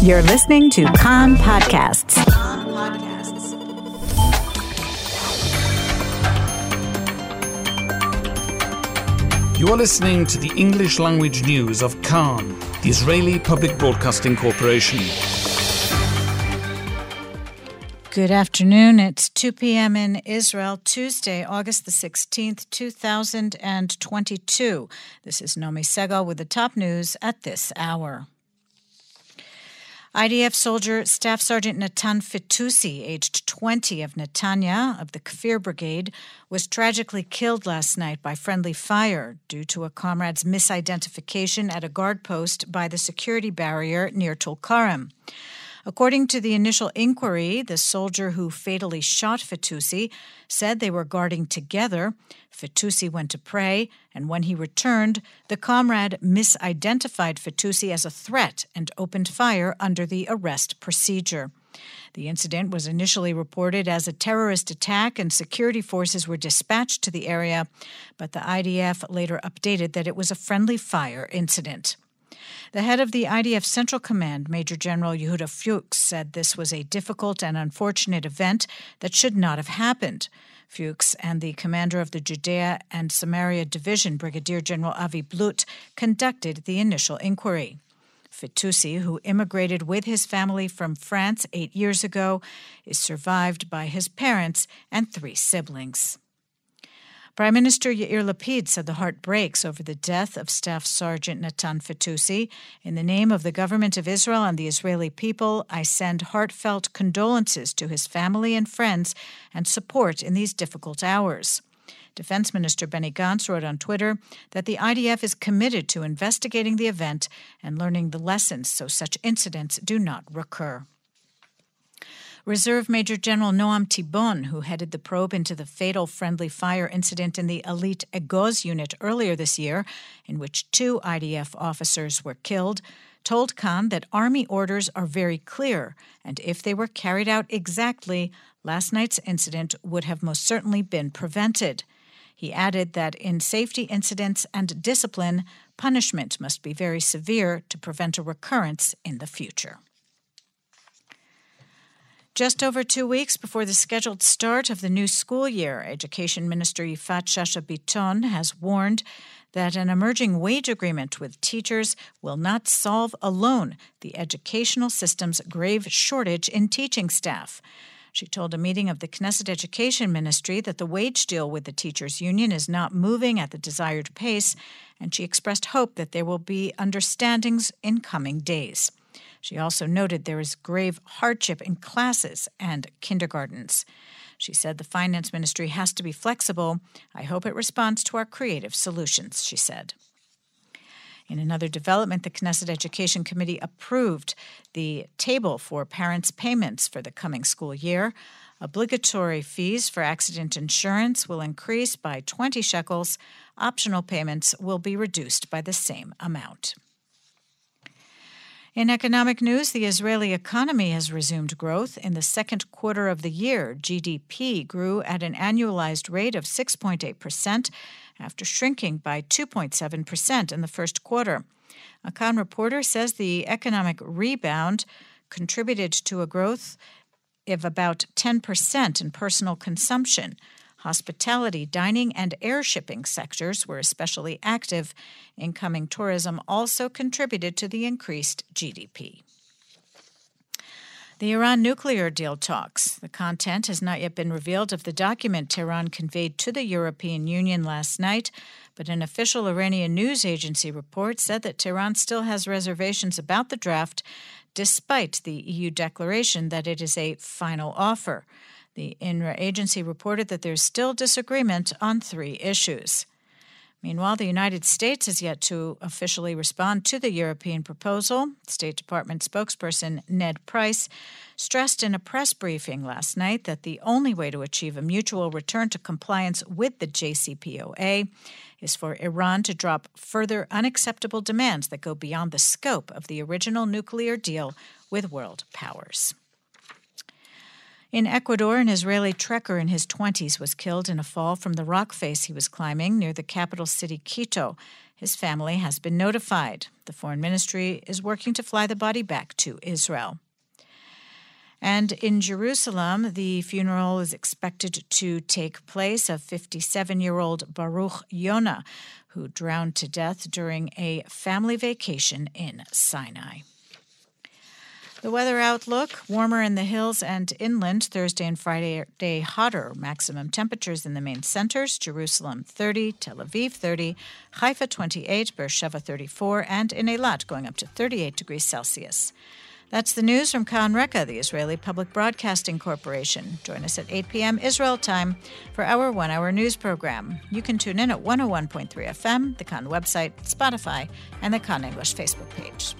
You're listening to Kan Podcasts. You are listening to the English language news of Kan, the Israeli Public Broadcasting Corporation. Good afternoon. It's 2 p.m. in Israel, Tuesday, August the 16th, 2022. This is Nomi Segal with the top news at this hour. IDF soldier Staff Sergeant Natan Fitoussi, aged 20 of Netanya of the Kfir Brigade, was tragically killed last night by friendly fire due to a comrade's misidentification at a guard post by the security barrier near Tulkarem. According to the initial inquiry, the soldier who fatally shot Fitoussi said they were guarding together. Fitoussi went to pray, and when he returned, the comrade misidentified Fitoussi as a threat and opened fire under the arrest procedure. The incident was initially reported as a terrorist attack, and security forces were dispatched to the area, but the IDF later updated that it was a friendly fire incident. The head of the IDF Central Command, Major General Yehuda Fuchs, said this was a difficult and unfortunate event that should not have happened. Fuchs and the commander of the Judea and Samaria Division, Brigadier General Avi Blut, conducted the initial inquiry. Fitoussi, who immigrated with his family from France eight years ago, is survived by his parents and three siblings. Prime Minister Yair Lapid said the heart breaks over the death of Staff Sergeant Natan Fitoussi. In the name of the government of Israel and the Israeli people, I send heartfelt condolences to his family and friends and support in these difficult hours. Defense Minister Benny Gantz wrote on Twitter that the IDF is committed to investigating the event and learning the lessons so such incidents do not recur. Reserve Major General Noam Tibon, who headed the probe into the fatal friendly fire incident in the elite Egoz unit earlier this year, in which two IDF officers were killed, told Kan that Army orders are very clear, and if they were carried out exactly, last night's incident would have most certainly been prevented. He added that in safety incidents and discipline, punishment must be very severe to prevent a recurrence in the future. Just over two weeks before the scheduled start of the new school year, Education Minister Yifat Shasha Biton has warned that an emerging wage agreement with teachers will not solve alone the educational system's grave shortage in teaching staff. She told a meeting of the Knesset Education Ministry that the wage deal with the teachers' union is not moving at the desired pace, and she expressed hope that there will be understandings in coming days. She also noted there is grave hardship in classes and kindergartens. She said the finance ministry has to be flexible. I hope it responds to our creative solutions, she said. In another development, the Knesset Education Committee approved the table for parents' payments for the coming school year. Obligatory fees for accident insurance will increase by 20 shekels. Optional payments will be reduced by the same amount. In economic news, the Israeli economy has resumed growth. In the second quarter of the year, GDP grew at an annualized rate of 6.8% after shrinking by 2.7% in the first quarter. A Kan reporter says the economic rebound contributed to a growth of about 10% in personal consumption. Hospitality, dining, and air shipping sectors were especially active. Incoming tourism also contributed to the increased GDP. The Iran nuclear deal talks. The content has not yet been revealed of the document Tehran conveyed to the European Union last night, but an official Iranian news agency report said that Tehran still has reservations about the draft, despite the EU declaration that it is a final offer. The INRA agency reported that there's still disagreement on three issues. Meanwhile, the United States has yet to officially respond to the European proposal. State Department spokesperson Ned Price stressed in a press briefing last night that the only way to achieve a mutual return to compliance with the JCPOA is for Iran to drop further unacceptable demands that go beyond the scope of the original nuclear deal with world powers. In Ecuador, an Israeli trekker in his 20s was killed in a fall from the rock face he was climbing near the capital city, Quito. His family has been notified. The Foreign Ministry is working to fly the body back to Israel. And in Jerusalem, the funeral is expected to take place of 57 year old Baruch Yonah, who drowned to death during a family vacation in Sinai. The weather outlook warmer in the hills and inland, Thursday and Friday day hotter. Maximum temperatures in the main centers Jerusalem 30, Tel Aviv 30, Haifa 28, Beersheba 34, and in Eilat going up to 38 degrees Celsius. That's the news from Kan Reka, the Israeli Public Broadcasting Corporation. Join us at 8 p.m. Israel time for our one hour news program. You can tune in at 101.3 FM, the Kan website, Spotify, and the Kan English Facebook page.